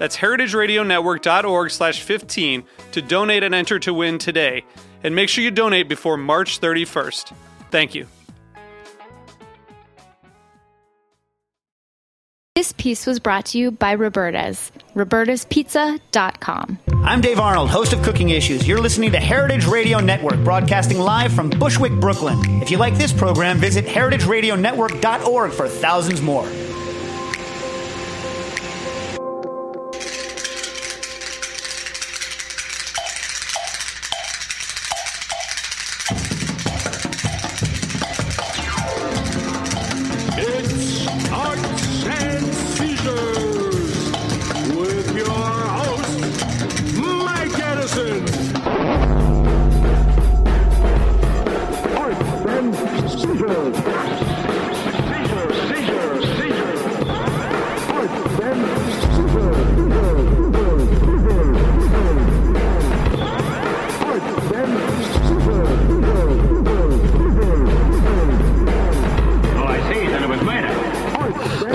That's heritageradionetwork.org slash 15 to donate and enter to win today. And make sure you donate before March 31st. Thank you. This piece was brought to you by Roberta's, robertaspizza.com. I'm Dave Arnold, host of Cooking Issues. You're listening to Heritage Radio Network, broadcasting live from Bushwick, Brooklyn. If you like this program, visit heritageradionetwork.org for thousands more.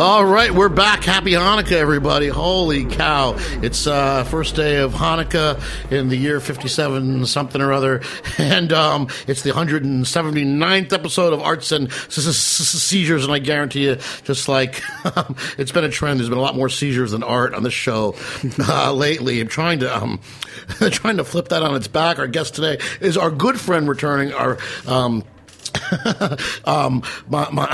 All right, we're back. Happy Hanukkah, everybody. Holy cow. It's uh first day of Hanukkah in the year 57 something or other. And um it's the 179th episode of Arts and Seizures and I guarantee you just like um, it's been a trend there's been a lot more seizures than art on this show uh, lately. I'm trying to um trying to flip that on its back. Our guest today is our good friend returning our um um, my, my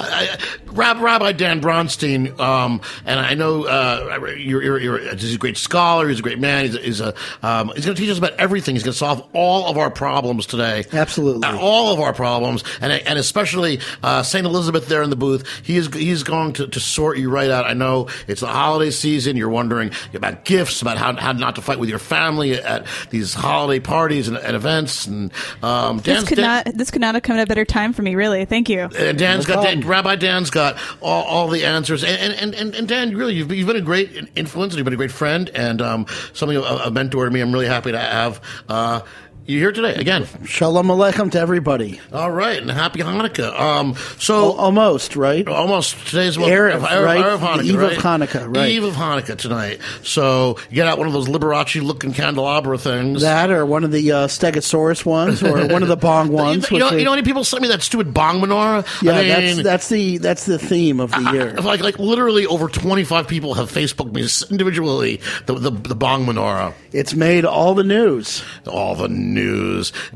I- Rabbi Dan Bronstein, um, and I know uh, you're, you're, you're he's a great scholar. He's a great man. He's a, he's, a, um, he's going to teach us about everything. He's going to solve all of our problems today. Absolutely. Uh, all of our problems, and and especially uh, Saint Elizabeth there in the booth. He is he's going to, to sort you right out. I know it's the holiday season. You're wondering about gifts, about how, how not to fight with your family at these holiday parties and, and events. And um, This Dan's could Dan- not. This could not have come at a better time for me. Really, thank you. uh, Dan's No got. Dan, Rabbi Dan's got all, all the answers, and and, and and Dan, really, you've, you've been a great influence, and you've been a great friend, and um, something a, a mentor to me. I'm really happy to have uh, you here today again. Shalom Aleichem to everybody. All right, and happy Hanukkah. Um, so almost, right? almost today's well, Erev, Erev- right? Erev Hanukkah, The eve of right? Hanukkah, right. Eve of Hanukkah tonight. So you get out one of those Liberace looking candelabra things. That or one of the uh, Stegosaurus ones or one of the Bong ones. you, know, they- you know how many people sent me that stupid bong menorah? yeah, I that's mean, that's the that's the theme of the year. like like literally over 25 people have Facebooked me individually the the, the bong menorah. It's made all the news. All the news.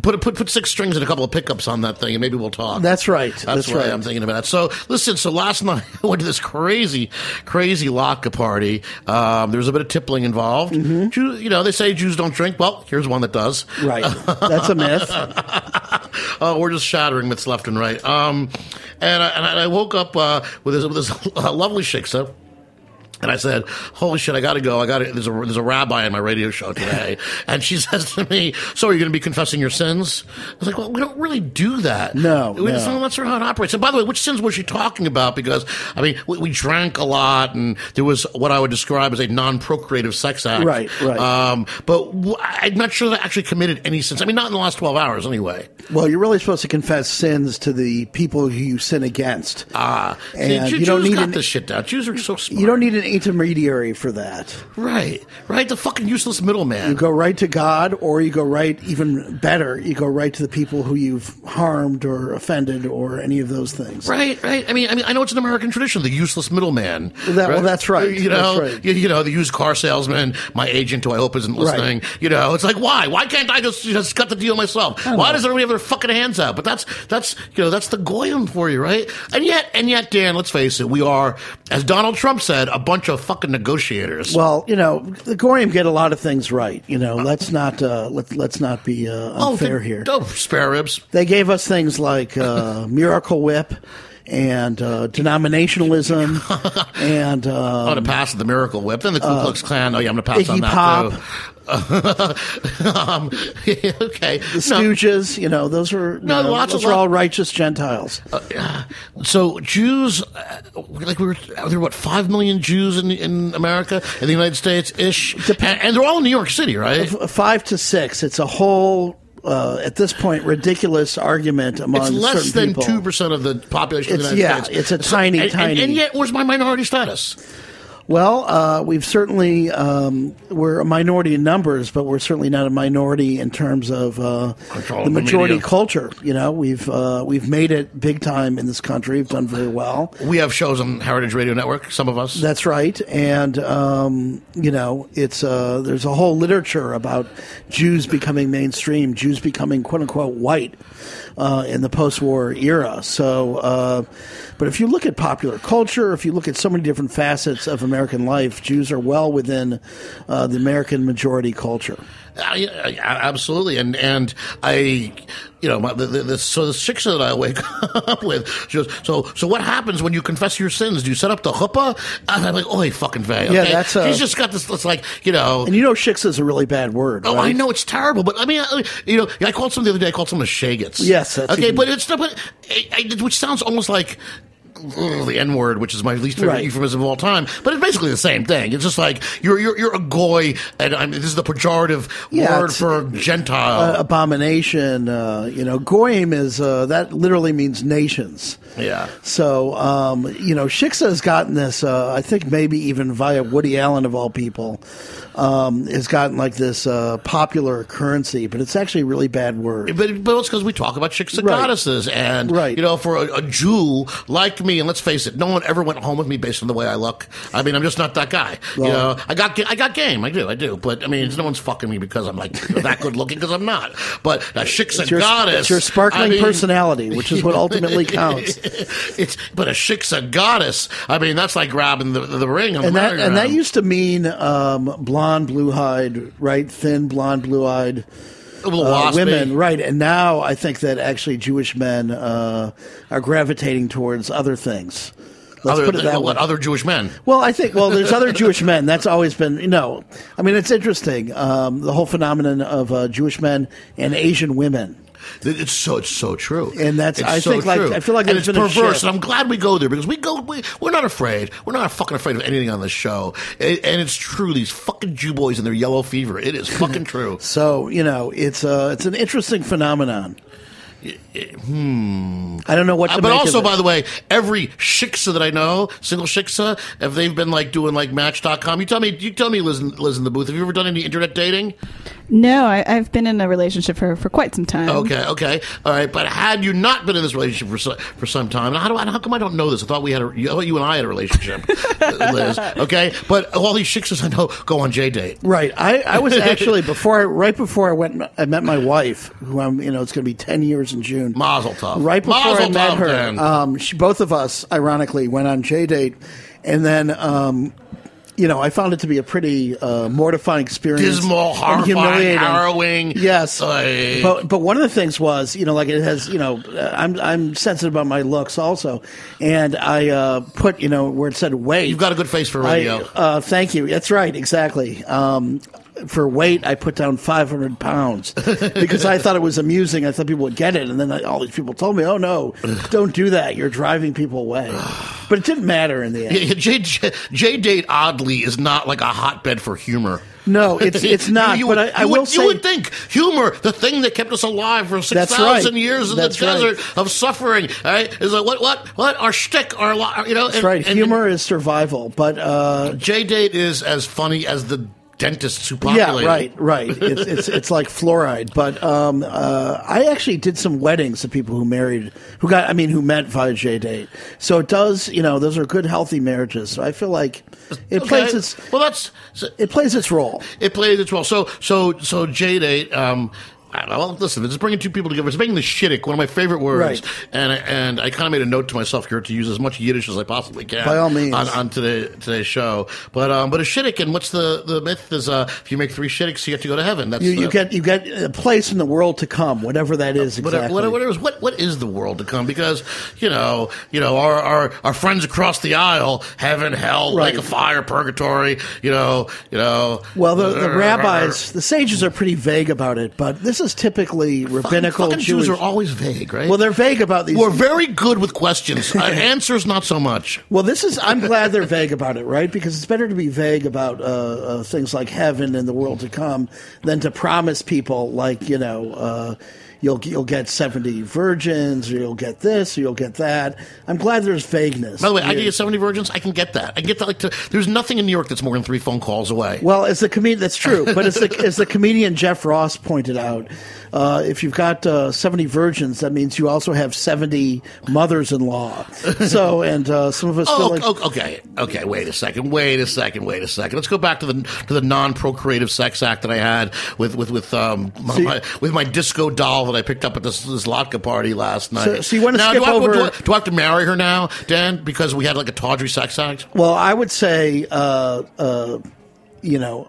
Put put put six strings and a couple of pickups on that thing, and maybe we'll talk. That's right. That's, That's right. I'm thinking about it. So listen. So last night I went to this crazy, crazy latke party. Um, there was a bit of tippling involved. Jew, you know, they say Jews don't drink. Well, here's one that does. Mm-hmm. Right. That's a myth. Oh, we're just shattering myths left and right. Um, and I, and I woke up uh, with this, with this uh, lovely shiksa. And I said, "Holy shit! I got to go. I got to." There's a there's a rabbi on my radio show today, and she says to me, "So are you going to be confessing your sins?" I was like, "Well, we don't really do that. No, we, no. not that's not how it operates." And by the way, which sins was she talking about? Because I mean, we, we drank a lot, and there was what I would describe as a non-procreative sex act. Right, right. Um, but w- I'm not sure that I actually committed any sins. I mean, not in the last twelve hours, anyway. Well, you're really supposed to confess sins to the people who you sin against. Ah, see, And Jew- you don't Jews need got an- this shit down. Jews are so smart. You don't need an intermediary for that. Right, right. The fucking useless middleman. You go right to God, or you go right, even better, you go right to the people who you've harmed or offended or any of those things. Right, right. I mean, I mean, I know it's an American tradition, the useless middleman. Well, that- well, that's right. You know, right. you, you know, the used car salesman, my agent, who I hope isn't listening. You know, it's like, why? Why can't I just just cut the deal myself? Why does everybody have their fucking hands out? But that's that's you know that's the goyim for you, right? And yet, and yet, Dan, let's face it, we are, as Donald Trump said, a bunch of fucking negotiators. Well, you know, the Goyim get a lot of things right. You know, let's not uh, let let's not be uh, unfair the- here. Oh, spare ribs. They gave us things like uh, Miracle Whip and uh, denominationalism and I'm uh, going to pass the Miracle Whip. and the Ku Klux Klan. Oh yeah, I'm going to pass Iggy on that Pop. too. um, okay. the Stooges. You know, those are you No, know, lots of those are lot- all righteous Gentiles. So Jews, uh, like we were, are there what five million Jews in in America, in the United States ish, and, and they're all in New York City, right? F- Five to six. It's a whole. Uh, at this point, ridiculous argument among certain people It's less than two percent of the population of the United yeah, States. it's a tiny, and, and- tiny- And, yet, where's my minority status? Well, uh, we've certainly um, we're a minority in numbers, but we're certainly not a minority in terms of uh, the of the majority culture. You know, we've uh, we've made it big time in this country. We've done very well. We have shows on Heritage Radio Network. Some of us. That's right, and um, you know, it's uh, there's a whole literature about Jews becoming mainstream, Jews becoming quote unquote white uh, in the post-war era. So, uh, but if you look at popular culture, if you look at so many different facets of American life, Jews are well within uh, the American majority culture. Uh, yeah, yeah, absolutely, and and I, you know, my, the, the, the, so the shiksa that I wake up with, she goes, so so what happens when you confess your sins? Do you set up the chuppah? And I'm like, oh, fucking vey. Okay? Yeah, that's, uh, She's just got this. It's like you know. And you know, shiksa is a really bad word. Oh, right? I know it's terrible, but I mean, I- you know, I called someone the other day. I called someone a shagets. Yes, that's okay, even- but it's not. But I, I, which sounds almost like the N word, which is my least favorite Right. euphemism of all time. But it's basically the same thing. It's just like you're you're, you're a goy, and I mean, this is the pejorative Yeah, word for Gentile. Uh, abomination. Uh, you know, goyim is uh, that literally means nations. yeah. So, um, you know, Shiksa has gotten this, uh, I think maybe even via Woody Allen of all people, um, has gotten like this uh, popular currency, but it's actually a really bad word. But, but it's because we talk about chicks and Right. goddesses, and Right. you know, for a, a Jew like me, and let's face it, no one ever went home with me based on the way I look. I mean, I'm just not that guy. you know, I got I got game, I do, I do. But I mean, no one's fucking me because I'm like that good looking because I'm not. But a chick's a your, goddess. it's your sparkling I mean- personality, which is what ultimately counts. it's but a chick's a goddess. I mean, that's like grabbing the the ring And the that, and that used to mean um, blonde, blue-eyed, right? Thin, blonde, blue-eyed. a little uh, women, right? And now I think that actually Jewish men uh, are gravitating towards other things. Let's Other, put it that what way. other Jewish men? Well, I think well, there's other Jewish men. That's always been you know. I mean, it's interesting um, the whole phenomenon of uh, Jewish men and Asian women. It's so it's so true, And that's- It's I so think, like. I feel like and it's a perverse. And I'm glad we go there because we go. We, we're not afraid. We're not fucking afraid of anything on this show. And, and it's true. These fucking Jew boys and their yellow fever. It is fucking true. So you know, it's uh, it's an interesting phenomenon. I don't know what to Uh, but make also, of it. by the way, every shiksa that I know, single shiksa, if they've been like doing like Match.com, you tell me, you tell me, Liz, Liz in the booth, have you ever done any internet dating? No, I, I've been in a relationship for, for quite some time. Okay, okay, all right. But had you not been in this relationship for so, for some time, how do I, how come I don't know this? I thought we had a, I thought you and I had a relationship, Liz. Okay, but all these shiksas I know go on JDate. Right. I, I was actually before I, right before I went I met my wife, who I'm you know it's going to be ten years in June. Mazel tov. Right before I met her, um, she, both of us ironically went on JDate, and then. Um, you know, I found it to be a pretty uh, mortifying experience, Dismal, horrifying, humiliating. harrowing. Yes, Ay. but but one of the things was, you know, like it has, you know, uh, I'm I'm sensitive about my looks also, and I uh, put, you know, where it said wait. You've got a good face for I- radio. uh, thank you. That's right, exactly. Um, for weight, I put down 500 pounds because I thought it was amusing. I thought people would get it, and then I, all these people told me, "Oh no, don't do that. You're driving people away." But it didn't matter in the end. Yeah, J, J, JDate oddly is not like a hotbed for humor. No, it's it's not. You, but would, I, I you will would, say you would think humor, the thing that kept us alive for six thousand right. years in That's the right. desert of suffering, right? Is like what what what our shtick, our you know. that's right. Humor is survival, but uh, J date is as funny as the dentists who populated. Yeah, right, right. It's it's it's like fluoride. But um, uh, I actually did some weddings of people who married, who got, I mean, who met via JDate. So it does, you know, those are good, healthy marriages. So I feel like it Okay. plays its well. That's it plays its role. it plays its well. So so so JDate. Um, I don't know, well, listen, it's bringing two people together. It's making the shidduch one of my favorite words, Right. and I, and I kind of made a note to myself here to use as much Yiddish as I possibly can. By all means. on, on today today's show. But um, but a shidduch, and what's the the myth is? Uh, if you make three shidduchs, you get to go to heaven. That's You, you get you get a place in the world to come, whatever that is exactly. Whatever, whatever, what what is the world to come? Because you know, you know, our our, our friends across the aisle, heaven, hell, Right. like a fire, purgatory. You know, you know. Well, the, the rabbis, the sages are pretty vague about it, but this is typically rabbinical Jewish. Jews are always vague, right? well, they're vague about these. We're very good with questions. uh, answers, not so much. Well, this is. I'm glad they're vague about it, right? Because it's better to be vague about uh, uh, things like heaven and the world to come than to promise people, like you know, uh, you'll you'll get seventy virgins, or you'll get this, or you'll get that. I'm glad there's vagueness. By the way, I here. can get seventy virgins. I can get that. I get that. Like, to, there's nothing in New York that's more than three phone calls away. Well, as the comedian, that's true. But as the as the comedian Jeff Ross pointed out, uh, if you've got uh, seventy virgins, that means you also have seventy mothers-in-law. So, and uh, some of us feel Oh, like okay, okay, okay. Wait a second. Wait a second. Wait a second. Let's go back to the to the non-procreative sex act that I had with with with um my, See- my- with my disco doll that I picked up at this this latke party last night. So- so you wanna now, skip do I, have- over- Do I, do I have to marry her now, Dan? Because we had like a tawdry sex act. Well, I would say, uh, uh, you know,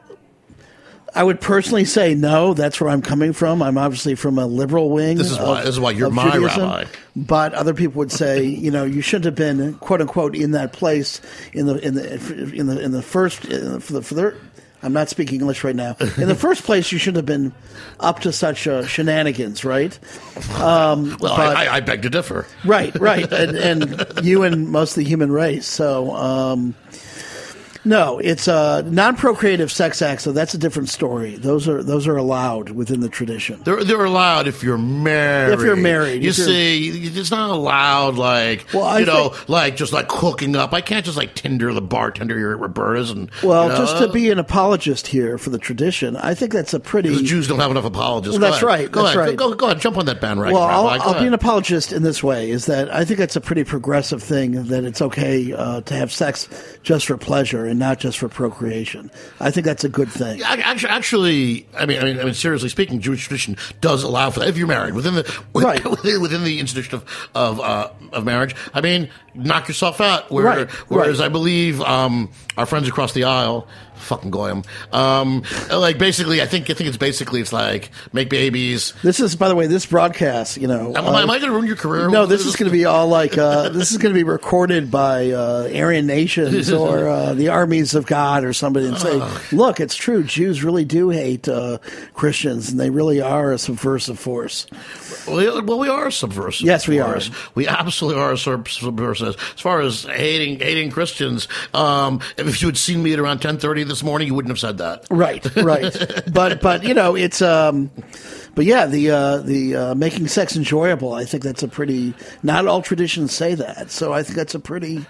I would personally say no. That's where I'm coming from. I'm obviously from a liberal wing. This is of- why- this is why you're my Judaism. rabbi. But other people would say, you know, you shouldn't have been quote unquote in that place in the in the in the in the first in the, for the for the. I'm not speaking English right now. In the first place, you shouldn't have been up to such uh, shenanigans, right? Um, Well, but- I, I, I beg to differ. Right, right, and, and you and most of the human race. So, um, no, it's a non-procreative sex act. So that's a different story. Those are those are allowed within the tradition. They're they're allowed if you're married. If you're married, you if see, it's not allowed like Well, I you know, think- like just like hooking up. I can't just like Tinder the bartender here at Roberta's and Well, you know, just to be an apologist here for the tradition, I think that's a pretty. the. Jews don't have enough apologists. Well, that's right, Go that's ahead. right. Go, go, go ahead. Jump on that bandwagon. Well, I'll, I'll be an apologist in this way: is that I think that's a pretty progressive thing that it's okay uh, to have sex just for pleasure and not just for procreation. I think that's a good thing. Ac- Actually, actually, I mean, I mean, I mean, seriously speaking, Jewish tradition does allow for that. If you're married within the Right. within, within the institution of of, uh, of marriage, I mean, knock yourself out. Where, Right, Whereas right. I believe um, our friends across the aisle, fucking goyim, um, like basically, I think I think it's basically it's like make babies. This is, by the way, this broadcast. You know, Am, I- uh, am I going to ruin your career? No, this is going to be all like uh, this is going to be recorded by uh, Aryan nations or uh, the armies of God or somebody and say, "Look, it's true. Jews really do hate uh, Christians, and they really are a subversive force." Well, well, we are subversive. Yes, we are. We absolutely are subversive. As far as hating hating Christians, um, if you had seen me at around ten thirty this morning, you wouldn't have said that. Right, right. but but you know, it's um, but yeah, the uh, the uh, making sex enjoyable. I think that's a pretty. Not all traditions say that, so I think that's a pretty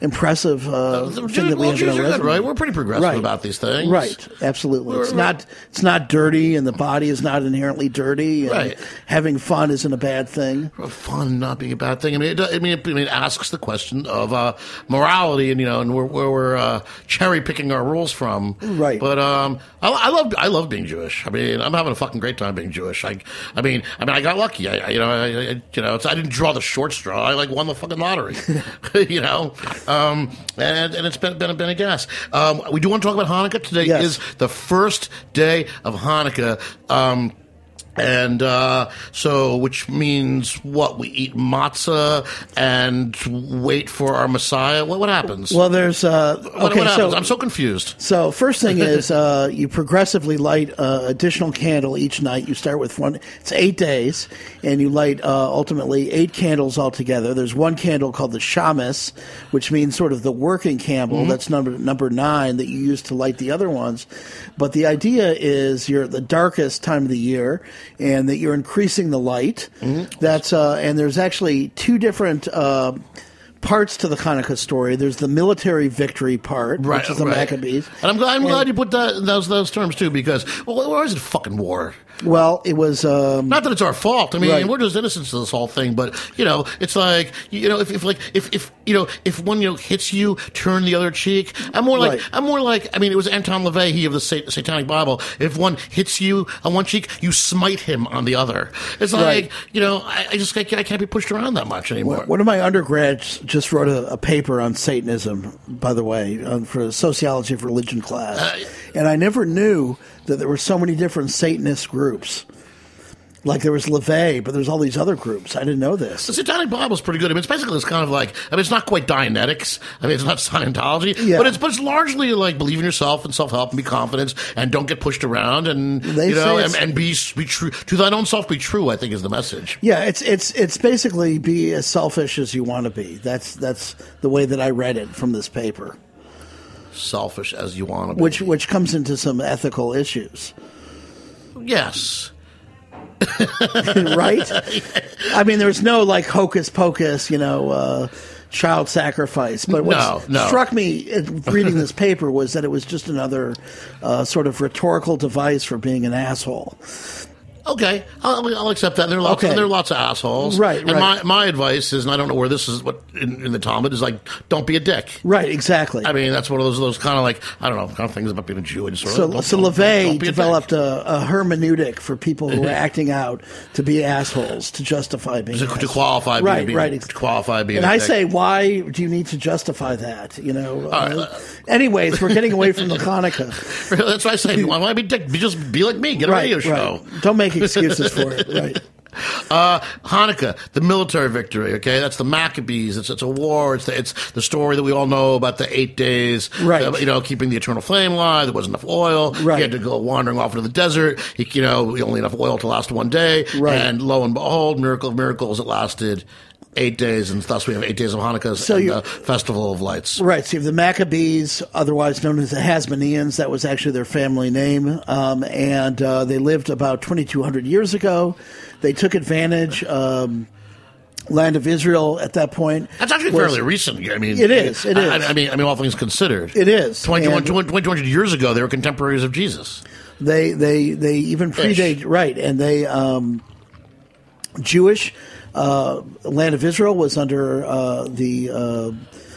impressive uh, thing that we well, have Jews in our good, right? We're pretty progressive Right. about these things, Right, absolutely. It's We're- not it's not dirty, and the body is not inherently dirty. And Right. Having fun isn't a bad thing. Fun not being a bad thing. I mean, it, I mean, it, I mean, it asks the question of uh, morality, and you know, and where, where we're uh, cherry picking our rules from. Right. But um, I, I love I love being Jewish. I mean, I'm having a fucking great time being Jewish. I, I mean, I mean, I got lucky. I, I you know, I, I, you know, it's, I didn't draw the short straw. I like won the fucking lottery. you know, um, and and it's been been, been a gas. Um, we do want to talk about Hanukkah today. Yes. Is the first day of Hanukkah. Um, And uh, so, which means what? We eat matzah and wait for our Messiah. What, what happens? Well, there's uh, okay. what happens? so I'm so confused. So first thing is uh, you progressively light uh, additional candle each night. You start with one. It's eight days, and you light uh, ultimately eight candles altogether. There's one candle called the shamus, which means sort of the working candle. That's number number nine that you use to light the other ones. But the idea is you're at the darkest time of the year, and that you're increasing the light. That's uh, and there's actually two different. Uh, Parts to the Hanukkah story. There's the military victory part, which is the right. Maccabees. And I'm glad, I'm glad you put that, those those terms too, because well, where is it fucking war? Well, it was. Um, Not that it's our fault. I mean, Right. we're just innocents of this whole thing. But you know, it's like you know, if, if like if, if you know, if one you know hits you, turn the other cheek. I'm more like Right. I'm more like. I mean, it was Anton LaVey, he of the Sat- Satanic Bible. If one hits you on one cheek, you smite him on the other. It's like Right. you know, I, I just I can't, I can't be pushed around that much anymore. one of my undergrads just wrote a, a paper on Satanism, by the way, on, for a sociology of religion class, Uh, and I never knew that there were so many different Satanist groups. Like there was LaVey, but there's all these other groups. I didn't know this. The Satanic Bible is pretty good. I mean, it's basically it's kind of like I mean, it's not quite Dianetics. I mean, it's not Scientology, Yeah. but it's but it's largely like believe in yourself and self help and be confident and don't get pushed around and They you know and, and be be true to thine own self. Be true. I think is the message. Yeah, it's it's it's basically be as selfish as you want to be. That's that's the way that I read it from this paper, Selfish as you want to be. which which comes into some ethical issues. yes, right? I mean, there's no like hocus pocus, you know, uh, child sacrifice. But what No, no. struck me reading this paper was that it was just another uh, sort of rhetorical device for being an asshole. Okay, I'll, I'll accept that. There are lots. Okay. There are lots of assholes. Right, And right. my my advice is, and I don't know where this is. What in, in the Talmud is like, don't be a dick. Right, exactly. I mean, that's one of those those kind of like I don't know kind of things about being a Jew. And sort of, so, don't- so don't- a dick. developed a, a hermeneutic for people who are acting out to be assholes to justify being to, to qualify. Being, Right, being, right. To qualify being. And I dick. say, why do you need to justify that? You know. right, uh, anyways, we're getting away from the Hanukkah. That's what I say. You be a dick, just be like me. Get a right, radio show. Don't make excuses for it. Right. Uh, Hanukkah, the military victory. Okay, that's the Maccabees. It's it's a war. It's the, it's the story that we all know about the eight days. Right. uh, you know, keeping the eternal flame alive. There wasn't enough oil. Right. He had to go wandering off into the desert. He, you know, only enough oil to last one day. Right. And lo and behold, miracle of miracles, it lasted. Eight days, and thus we have eight days of Hanukkah So and the Festival of Lights. Right. So you have the Maccabees, otherwise known as the Hasmoneans. That was actually their family name, um, and uh, they lived about 2,200 years ago. They took advantage. Um, land of Israel at that point. That's actually was- fairly recent. I mean, it is. It is. I. I mean, I mean, all things considered, It is. 21, And- 20, 200 years ago, they were contemporaries of Jesus. They they they even predate right, and they um, Jewish uh, land of Israel was under uh, the uh,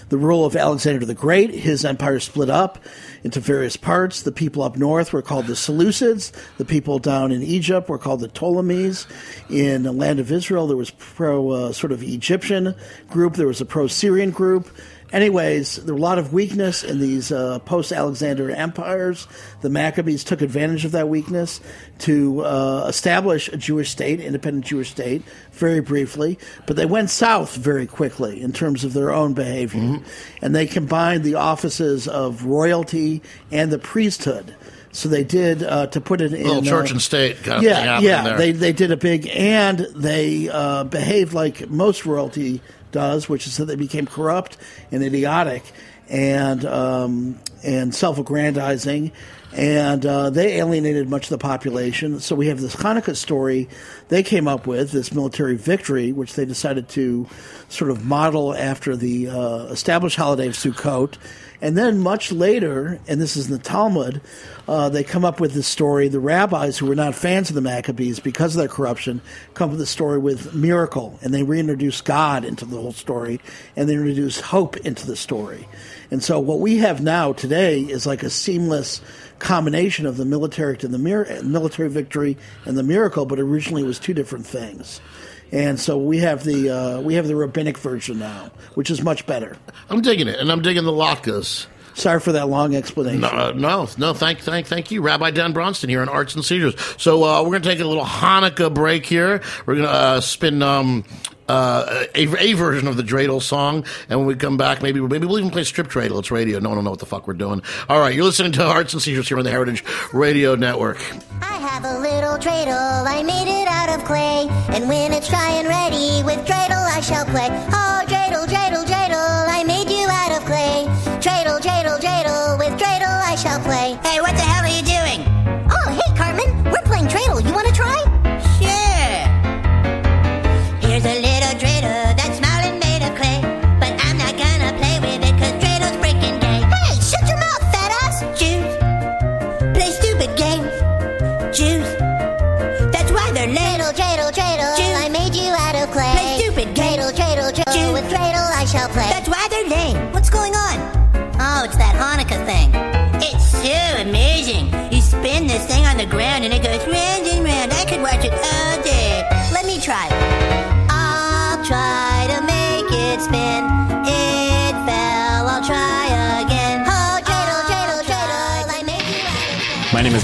the rule of Alexander the Great. His empire split up into various parts. The people up north were called the Seleucids. The people down in Egypt were called the Ptolemies. In the land of Israel, there was pro uh, sort of Egyptian group. There was a pro Syrian group. Anyways, there were a lot of weakness in these uh, post Alexander empires. The Maccabees took advantage of that weakness to uh, establish a Jewish state, independent Jewish state, very briefly. But they went south very quickly in terms of their own behavior. And they combined the offices of royalty and the priesthood. So they did, uh, to put it in. little church uh, and state kind of thing yeah, happening yeah. They they did a big, and they uh, behaved like most royalty does, which is that they became corrupt and idiotic and um, and self-aggrandizing, and uh, they alienated much of the population. So we have this Hanukkah story they came up with, this military victory, which they decided to sort of model after the uh, established holiday of Sukkot. And then much later, and this is in the Talmud, uh, they come up with this story. The rabbis who were not fans of the Maccabees because of their corruption come up with the story with miracle, and they reintroduce God into the whole story, and they introduce hope into the story. And so what we have now today is like a seamless combination of the military to the mir- military victory and the miracle, but originally it was two different things. And so we have the uh, we have the rabbinic version now, which is much better. I'm digging it, and I'm digging the latkes. Sorry for that long explanation. No, uh, no, no. Thank, thank, thank you, Rabbi Dan Bronstein here on Arts and Seizures. So uh, we're going to take a little Hanukkah break here. We're going to uh, spin um, uh, a, a version of the dreidel song, and when we come back, maybe maybe we'll even play strip dreidel. It's radio. No one will know what the fuck we're doing. All right, you're listening to Arts and Seizures here on the Heritage Radio Network. I have a little dreidel, I made it out of clay. And when it's dry and ready, with dreidel I shall play. Oh, dreidel, dreidel, dreidel,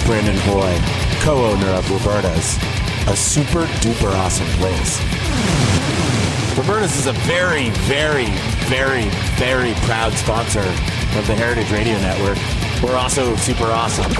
Brandon Hoy, co-owner of Roberta's, a super duper awesome place. Roberta's is a very, very, very, very proud sponsor of the Heritage Radio Network. We're also super awesome.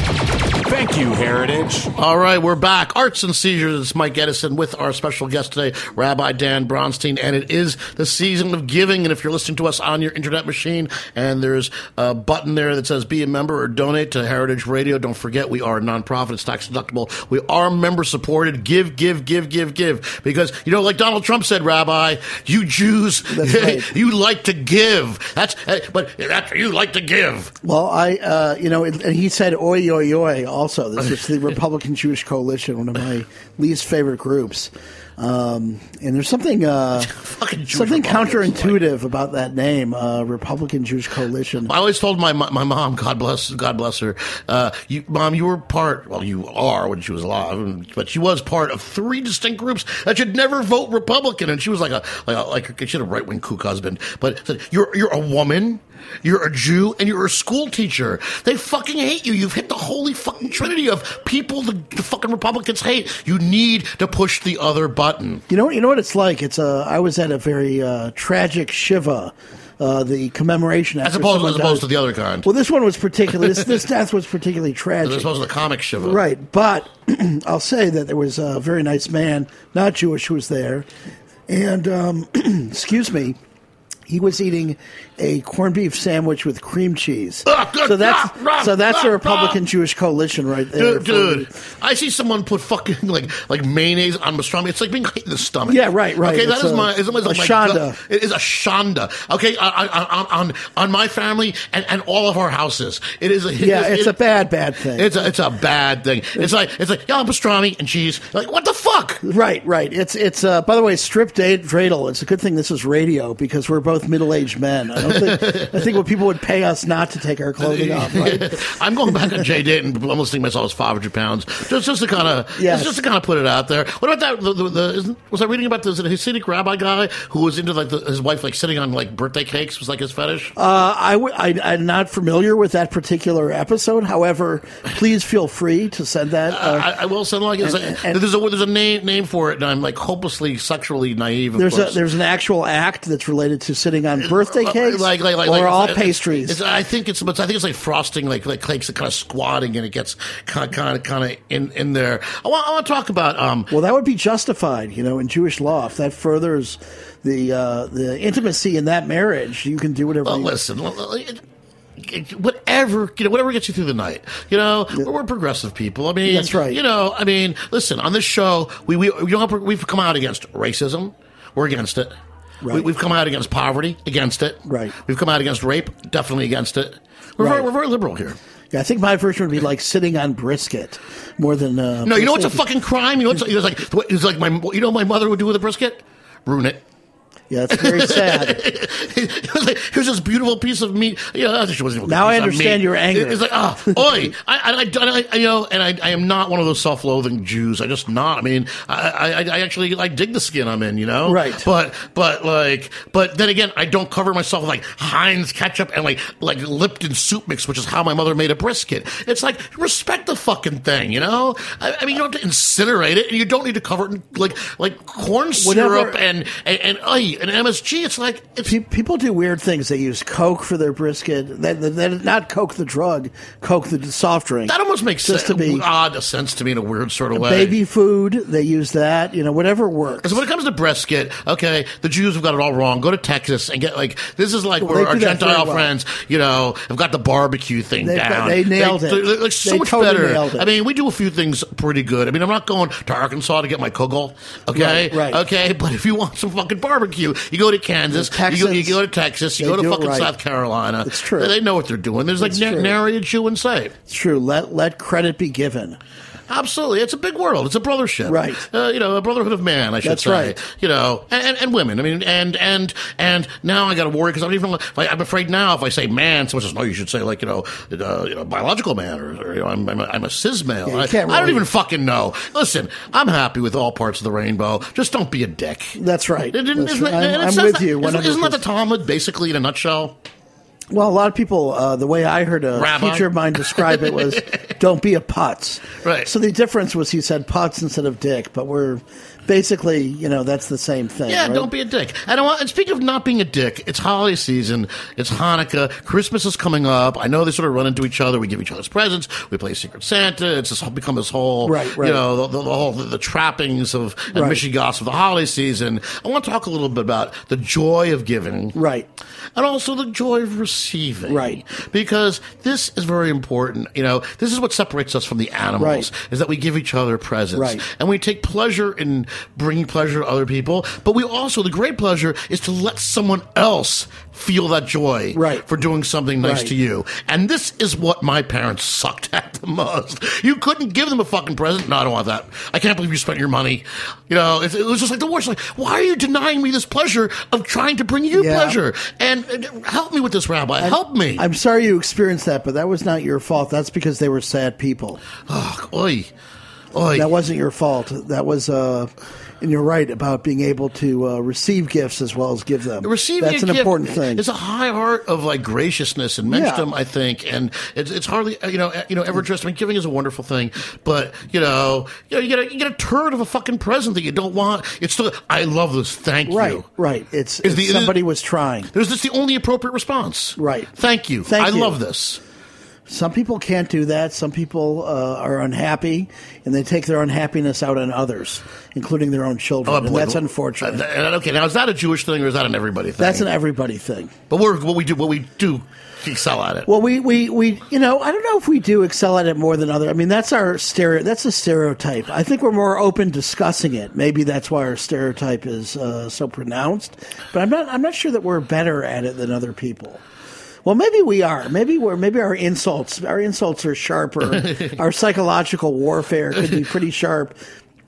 Thank you, Heritage. All right, we're back. Arts and Seizures. It's Mike Edison with our special guest today, Rabbi Dan Bronstein, and it is the season of giving. And if you're listening to us on your internet machine, and there's a button there that says "Be a member" or "Donate" to Heritage Radio, don't forget we are a nonprofit. It's tax deductible. We are member supported. Give, give, give, give, give. Because you know, like Donald Trump said, Rabbi, you Jews, right. you like to give. That's but that's you like to give. Well, I, uh, you know, and and he said "oi, oi, oi." Also, this is the Republican Jewish Coalition, one of my least favorite groups. Um, and there's something uh, something counterintuitive about that name, uh, Republican Jewish Coalition. I always told my my my mom, God bless, God bless her. Uh, you, mom, you were part. Well, you are when she was alive, but she was part of three distinct groups that should never vote Republican. And she was like a like a, like a, she had a right wing kook husband. But said, you're you're a woman. You're a Jew and you're a school teacher. They fucking hate you. You've hit the holy fucking trinity of people the, the fucking Republicans hate. You need to push the other button. You know, you know what it's like. It's uh, I was at a very uh, tragic shiva. Uh, the commemoration As opposed, as opposed to the other kind. Well, this one was particularly this, this death was particularly tragic. As opposed to the comic shiva. Right, but I'll say that there was a very nice man, not Jewish, who was there, and um, excuse me, he was eating a corned beef sandwich with cream cheese. Good. So that's ah, so that's ah, the Republican Jewish coalition right there. Dude, dude, I see someone put fucking like like mayonnaise on pastrami. It's like being hit in the stomach. Yeah, right, right. Okay, that It's is my is my, a like shonda. It is a shonda. Okay, on on on, on my family and, and all of our houses, it is a yeah, it- it's it- a bad, bad thing. It's a it's a bad thing. It's like it's like yeah, pastrami and cheese. Like what the fuck? Right, right. It's it's. Uh, by the way, strip date dreidel. It's a good thing this is radio because we're both middle aged men. I don't think. I think what people would pay us not to take our clothing off. Right? I'm going back on Jay Dayton. I'm listing myself as 500 pounds. Just, just to kind of, Yes. just to kind of put it out there. What about that? The, the, the, was I reading about this A Hasidic rabbi guy who was into like his wife like sitting on like birthday cakes was like his fetish? Uh, I w- I, I'm not familiar with that particular episode. However, please feel free to send that. Uh, I, I will send like and- like- and- there's a there's a name name for it, and I'm like hopelessly sexually naive. There's a there's an actual act that's related to sitting on birthday cakes, like, like, like, or all pastries. It's, I think it's, I think it's like frosting, like like cakes, that kind of squatting, and it gets kind of, kind of, kind of in in there. I want, I want to talk about um, well, that would be justified, you know, in Jewish law. If that furthers the uh, the intimacy in that marriage, you can do whatever. Well, you, listen, well, it- it- whatever you know, whatever gets you through the night. You know, we're, we're progressive people. I mean, That's right. You know, I mean, listen, on this show, we we you know, we've come out against racism. We're against it. We, Right. we've come out against poverty, against it. Right. We've come out against rape, definitely against it. We're very, we're very liberal here. Yeah, I think my version would be like sitting on brisket more than. Uh, No, you know what's a fucking crime? You know what's it's like? It's like my you know what my mother would do with a brisket? Ruin it. Yeah, it's very sad. it was like, here's this beautiful piece of meat. You know, she wasn't even Now I understand your anger. It's like, oh, oi, I, I, I, I- you know, and I, I am not one of those self-loathing Jews. I just not. I mean, I, I, I actually like dig the skin I'm in, you know, Right. But, but like, but then again, I don't cover myself with like Heinz ketchup and like, like Lipton soup mix, which is how my mother made a brisket. It's like respect the fucking thing, you know. I, I mean, you don't have to incinerate it, and you don't need to cover it in like, like corn Whatever- syrup and and and, oi, and MSG. It's like it's Pe- People do weird things. They use Coke for their brisket. They, they, they- not Coke the drug, Coke the soft drink. That almost makes Just sense, to be- odd sense to me in a weird sort of way. Baby food, they use that. You know, whatever works. So when it comes to brisket, okay, the Jews have got it all wrong. Go to Texas and get like this is like where they our do that very Gentile well. friends, you know, have got the barbecue thing They've got- down. they nailed it. They're, like so They much totally better. nailed it. I mean, we do a few things pretty good. I mean, I'm not going to Arkansas to get my kugel, okay, Right, right. okay. But if you want some fucking barbecue, you go to Kansas, The you go, you go to Texas, you go to fucking right. South Carolina. It's true. They, know what they're doing. There's like It's na- nary a Jew in sight. It's true. Let let credit be given. Absolutely, it's a big world. It's a brothership, Right. Uh, you know, a brotherhood of man. I should That's say. right. You know, and, and, and women. I mean, and and and now I got to worry because I'm even. Like, I'm afraid now if I say man, someone says no. You should say like you know, uh, you know biological man or, or you know, I'm, I'm, a, I'm a cis male. Yeah, I, can't I don't even fucking know. Listen, I'm happy with all parts of the rainbow. Just don't be a dick. That's right. That's right. it- I'm- I'm with that- you Isn't, isn't that the Talmud basically in a nutshell? Well, a lot of people, uh, the way I heard a Rabbi? teacher of mine describe it was, "Don't be a putz." Right. So the difference was he said putz instead of dick, but we're basically, you know, that's the same thing. Yeah, right? don't be a dick. And, I want, and speaking of not being a dick, it's holiday season. It's Hanukkah. Christmas is coming up. I know they sort of run into each other. We give each other's presents. We play Secret Santa. It's just become this whole, Right, right. you know, the, the, the whole the, the trappings of and Right. Michigas of the holiday season. I want to talk a little bit about the joy of giving, Right. and also the joy of receiving, Right. Because this is very important. You know, this is what separates us from the animals. Right. Is that we give each other presents, Right. and we take pleasure in bringing pleasure to other people. But we also, the great pleasure is to let someone else feel that joy Right. for doing something nice Right. to you. And this is what my parents sucked at the most. You couldn't give them a fucking present. No, I don't want that. I can't believe you spent your money. You know, it, it was just like the worst. Like, why are you denying me this pleasure of trying to bring you Yeah. pleasure? And, and help me with this, Rabbi. help me. I'm sorry you experienced that, but that was not your fault. That's because they were sad people. oh, oi. Oi. That wasn't your fault. That was, uh, and you're right about being able to uh, receive gifts as well as give them. Receiving That's an important thing. It's a high art of like graciousness and Yeah. menschdom, I think, and it's it's hardly you know you know ever just. I mean, giving is a wonderful thing, but you know you, know, you get a you get a turd of a fucking present that you don't want. It's still I love this. Thank right, you. right. It's, it's the- somebody was trying. There's this the only appropriate response. Right. Thank you. Thank I you. love this. Some people can't do that. Some people uh, are unhappy, and they take their unhappiness out on others, including their own children. Oh, boy. that's unfortunate. Uh, th- okay, now is that a Jewish thing or is that an everybody thing? that's an everybody thing. But we're what we do. What we do. Excel at it. Well, we, we, we, you know, I don't know if we do excel at it more than other. I mean, that's our stereo. That's a stereotype. I think we're more open discussing it. Maybe that's why our stereotype is uh, so pronounced. But I'm not. I'm not sure that we're better at it than other people. Well, maybe we are. Maybe we're. Maybe our insults. Our insults are sharper. our psychological warfare could be pretty sharp.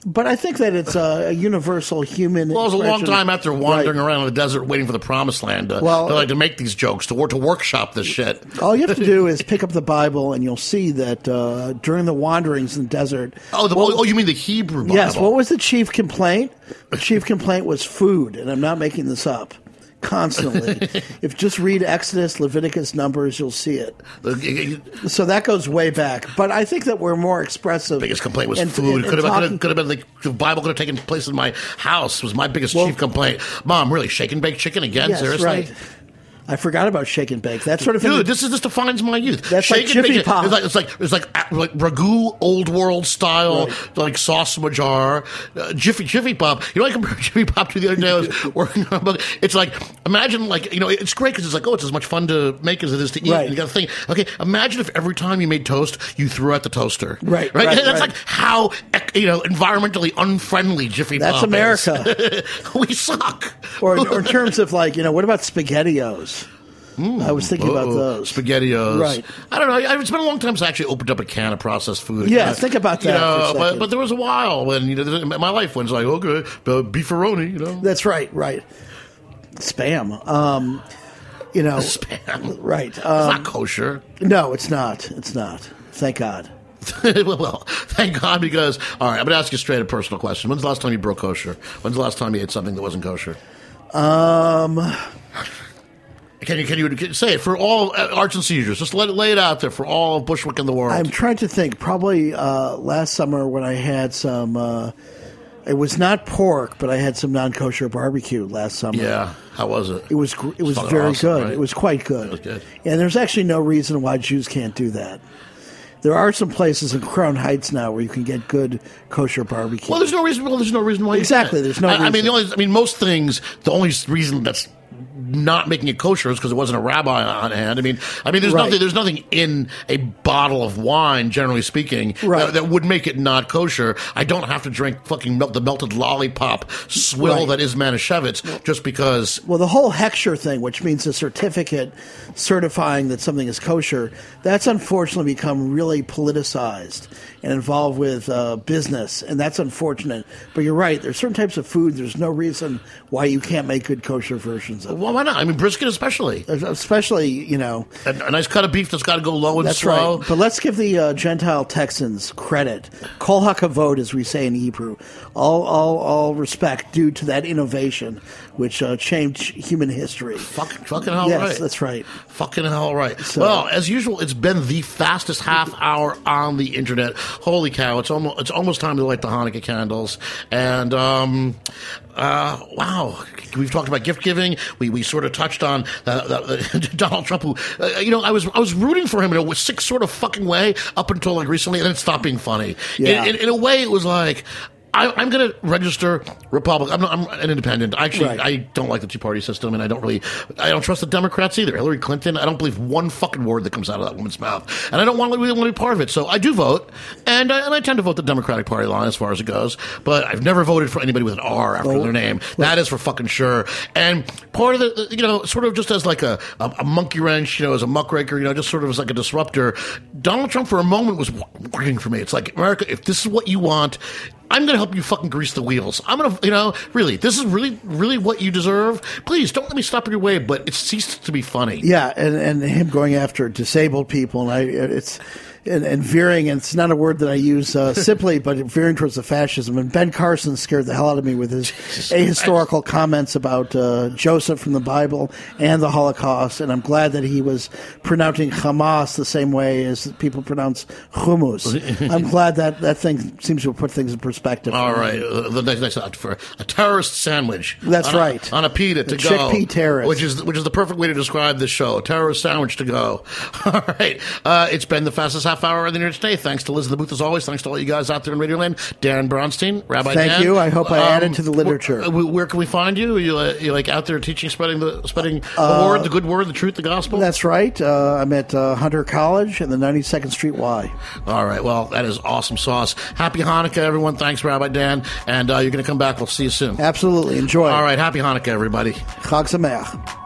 But I think that it's a, a universal human. Well, it was a long time after wandering Right. around in the desert waiting for the promised land to, Well- to, like, to make these jokes, to, work, to workshop this shit. All you have to do is pick up the Bible, and you'll see that uh, during the wanderings in the desert. Oh, the, What- oh, you mean the Hebrew Bible? Yes. What was the chief complaint? The chief complaint was food, and I'm not making this up. Constantly, if just read Exodus, Leviticus, Numbers, you'll see it. So that goes way back. But I think that we're more expressive. biggest complaint was and- food. and- could, have, and could, have, could have been like the Bible could have taken place in my house. Was my biggest Well- chief complaint. Mom, really shake and bake chicken again? Yes, Seriously. right. I forgot about shake and bake. That's sort of in Dude, this is this defines my youth. That's like Shake and bake Pop. It's like it's like it's like like ragu, old world style, like sauce jar, uh, Jiffy Jiffy Pop. You know, I compared Jiffy Pop to the other day. I was working on a book. It's like imagine like you know, it's great because it's like oh, it's as much fun to make as it is to eat. Right. And you got to think, okay, imagine if every time you made toast, you threw out the toaster. Right, right. right, That's right. like how you know environmentally unfriendly Jiffy That's Pop That's America. we suck. or, or in terms of like, you know, what about SpaghettiOs? I was thinking about Uh-oh. those. SpaghettiOs. Right. I don't know. It's been a long time since I actually opened up a can of processed food. Yeah, think about you that know, for a but, but there was a while when, you know, my life it's like, okay, uh, beefaroni, you know. That's right, right. spam. Um, you know, Spam. right? It's Um, not kosher. no, it's not. It's not. Thank God. well, thank God, because all right, I'm going to ask you straight a personal question. When's the last time you broke kosher? When's the last time you ate something that wasn't kosher? Um, Can you can you say it for all uh, arts and seizures? Just let it lay it out there for all of Bushwick in the world. I'm trying to think. Probably uh, last summer when I had some. Uh, it was not pork, but I had some non-kosher barbecue last summer. yeah, how was it? It was it was very awesome, good. right? It was quite good. It was good. And there's actually no reason why Jews can't do that. There are some places in Crown Heights now where you can get good kosher barbecue. Well, there's no reason. Well, there's no reason why. you Exactly, there's no I, I mean, the only. I mean, most things. The only reason that's not making it kosher is because it wasn't a rabbi on hand. I mean, I mean, there's Right. nothing. There's nothing in a bottle of wine, generally speaking, Right. that, that would make it not kosher. I don't have to drink fucking melt, the melted lollipop swill Right. that is Manischewitz just because. Well, the whole hechsher thing, which means a certificate certifying that something is kosher, that's unfortunately become really politicized and involved with uh, business, and that's unfortunate. But you're right. There's certain types of food. There's no reason why you can't make good kosher versions of. Well, why not? I mean, brisket especially. Especially, you know, A, a nice cut of beef that's got to go low and That's slow. right. But let's give the uh, Gentile Texans credit. Kol hakavod, as we say in Hebrew. All, all, all respect due to that innovation, which uh, changed human history. Fucking, fucking hell yes, right. that's right. Fucking hell right. So- well, as usual, it's been the fastest half hour on the internet. Holy cow! It's almost it's almost time to light the Hanukkah candles. And um, uh, wow, we've talked about gift giving. We we sort of touched on uh, uh, Donald Trump. Who uh, you know, I was I was rooting for him in a sick sort of fucking way up until like recently, and then it stopped being funny. Yeah. In, in, in a way, it was like. I, I'm going to register Republican. I'm, not, I'm an independent. Actually, Right. I don't like the two party system, and I don't really, I don't trust the Democrats either. Hillary Clinton, I don't believe one fucking word that comes out of that woman's mouth, and I don't want to really want to be part of it. So I do vote, and I, and I tend to vote the Democratic Party line as far as it goes. But I've never voted for anybody with an R after Oh. their name. That is for fucking sure. And part of the, you know, sort of just as like a, a, a monkey wrench, you know, as a muckraker, you know, just sort of as like a disruptor. Donald Trump for a moment was working for me. It's like America, if this is what you want. I'm going to help you fucking grease the wheels. I'm going to, you know, really, this is really, really what you deserve. Please don't let me stop in your way, but it ceased to be funny. Yeah, and, and him going after disabled people, and I, it's and, and veering. And it's not a word that I use uh, simply, but veering towards the fascism. And Ben Carson scared the hell out of me with his ahistorical comments about uh, Joseph from the Bible and the Holocaust. And I'm glad that he was pronouncing Hamas the same way as people pronounce hummus. I'm glad that that thing seems to have put things in perspective. All right, uh, the next, next for a terrorist sandwich. That's on a- right. on a pita to A go. chickpea terrorist. which is which is the perfect way to describe this show. A terrorist sandwich to go. All right, uh, it's been the fastest half hour of the internet today. Thanks to Liz in the booth as always. Thanks to all you guys out there in Radio Land. Darren Bronstein, Rabbi. Thank Dan. you. I hope I added to the literature. Where, where can we find you? Are you, uh, you like out there teaching, spreading the spreading the word, the good word, the truth, the gospel? Uh, That's right. Uh, I'm at uh, Hunter College in the 92nd Street Y. All right. Well, that is awesome sauce. Happy Hanukkah, everyone. Thanks, Rabbi Dan. And uh, you're going to come back. We'll see you soon. Absolutely. Enjoy. All right. Happy Hanukkah, everybody. Chag Sameach.